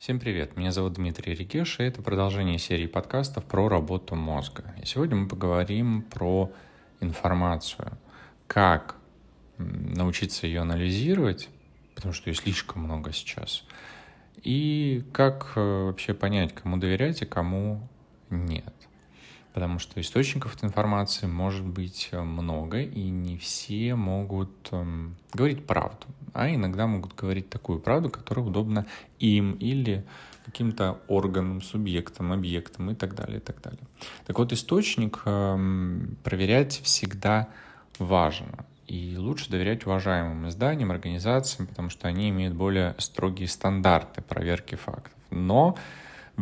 Всем привет, меня зовут Дмитрий Регеш, и это продолжение серии подкастов про работу мозга. И сегодня мы поговорим про информацию, как научиться ее анализировать, потому что ее слишком много сейчас, и как э, вообще понять, кому доверять, а кому нет потому что источников этой информации может быть э, много, и не все могут эм, говорить правду, а иногда могут говорить такую правду, которая удобна им или каким-то органам, субъектам, объектам и так далее, и так далее. Так вот, источник эм, проверять всегда важно. И лучше доверять уважаемым изданиям, организациям, потому что они имеют более строгие стандарты проверки фактов. Но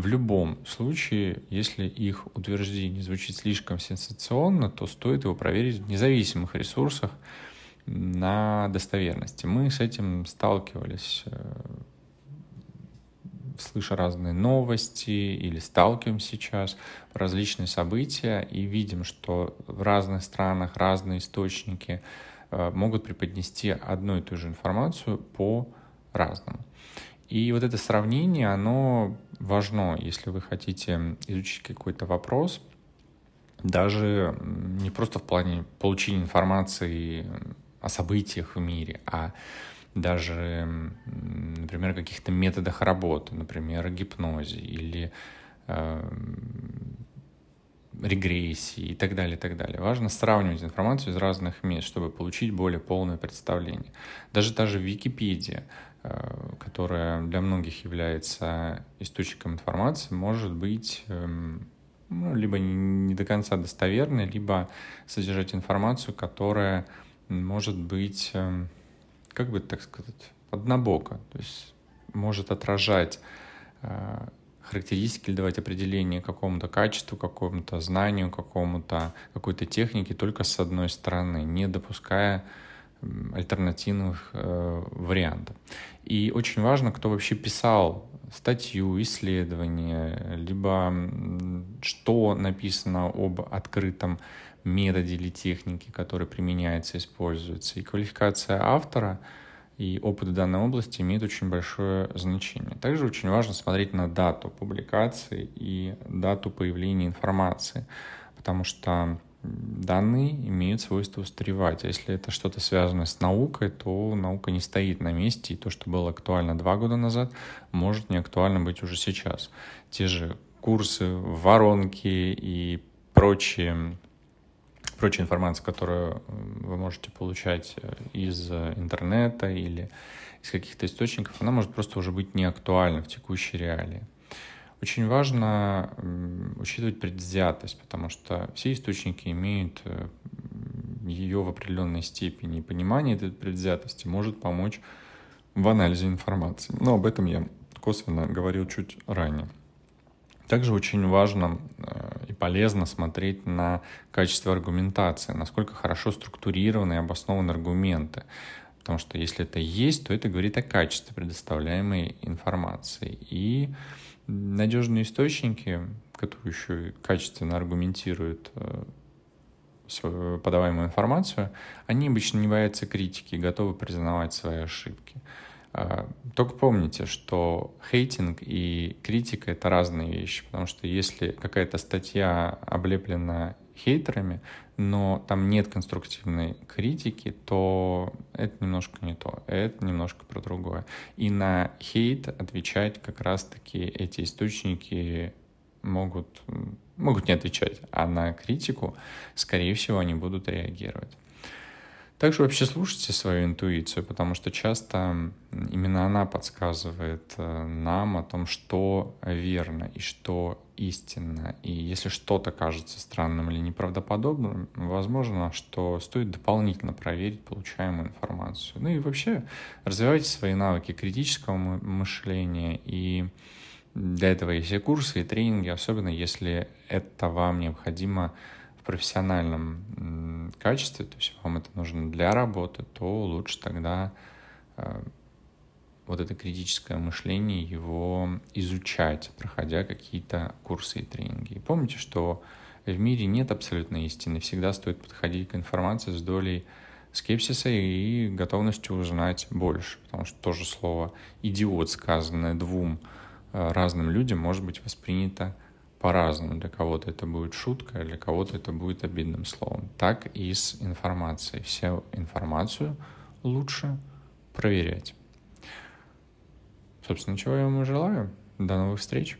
в любом случае, если их утверждение звучит слишком сенсационно, то стоит его проверить в независимых ресурсах на достоверности. Мы с этим сталкивались, э, слыша разные новости или сталкиваемся сейчас различные события и видим, что в разных странах разные источники э, могут преподнести одну и ту же информацию по-разному. И вот это сравнение, оно важно, если вы хотите изучить какой-то вопрос, даже не просто в плане получения информации о событиях в мире, а даже, например, каких-то методах работы, например, гипнозе или э, регрессии и так далее, и так далее. Важно сравнивать информацию из разных мест, чтобы получить более полное представление. Даже та же Википедия — которая для многих является источником информации, может быть эм, ну, либо не до конца достоверной, либо содержать информацию, которая может быть, эм, как бы так сказать, однобоко, то есть может отражать э, характеристики или давать определение какому-то качеству, какому-то знанию, какому-то какой-то технике только с одной стороны, не допуская альтернативных э, вариантов. И очень важно, кто вообще писал статью, исследование, либо что написано об открытом методе или технике, который применяется, используется. И квалификация автора и опыт в данной области имеет очень большое значение. Также очень важно смотреть на дату публикации и дату появления информации, потому что данные имеют свойство устаревать. А если это что-то связано с наукой, то наука не стоит на месте, и то, что было актуально два года назад, может не актуально быть уже сейчас. Те же курсы, воронки и прочие прочая информация, которую вы можете получать э, из интернета или из каких-то источников, она может просто уже быть не актуальна в текущей реалии. Очень важно учитывать предвзятость, потому что все источники имеют э, ее в определенной степени. Понимание этой предвзятости может помочь в анализе информации. Но об этом я косвенно говорил чуть ранее. Также очень важно э, и полезно смотреть на качество аргументации, насколько хорошо структурированы и обоснованы аргументы. Потому что если это есть, то это говорит о качестве предоставляемой информации. И надежные источники, которые еще и качественно аргументируют э, свою подаваемую информацию, они обычно не боятся критики и готовы признавать свои ошибки. А, только помните, что хейтинг и критика — это разные вещи, потому что если какая-то статья облеплена хейтерами, но там нет конструктивной критики, то это немножко не то, это немножко про другое. И на хейт отвечать как раз-таки эти источники могут, могут не отвечать, а на критику, скорее всего, они будут реагировать. Также вообще слушайте свою интуицию, потому что часто именно она подсказывает э, нам о том, что верно и что истинно. И если что-то кажется странным или неправдоподобным, возможно, что стоит дополнительно проверить получаемую информацию. Ну и вообще развивайте свои навыки критического мышления. И для этого есть и курсы, и тренинги, особенно если это вам необходимо профессиональном качестве, то есть вам это нужно для работы, то лучше тогда э, вот это критическое мышление, его изучать, проходя какие-то курсы и тренинги. И помните, что в мире нет абсолютной истины, всегда стоит подходить к информации с долей скепсиса и готовностью узнать больше, потому что тоже слово «идиот», сказанное двум э, разным людям может быть воспринято по-разному. Для кого-то это будет шутка, для кого-то это будет обидным словом. Так и с информацией. Всю информацию лучше проверять. Собственно, чего я вам желаю. До новых встреч.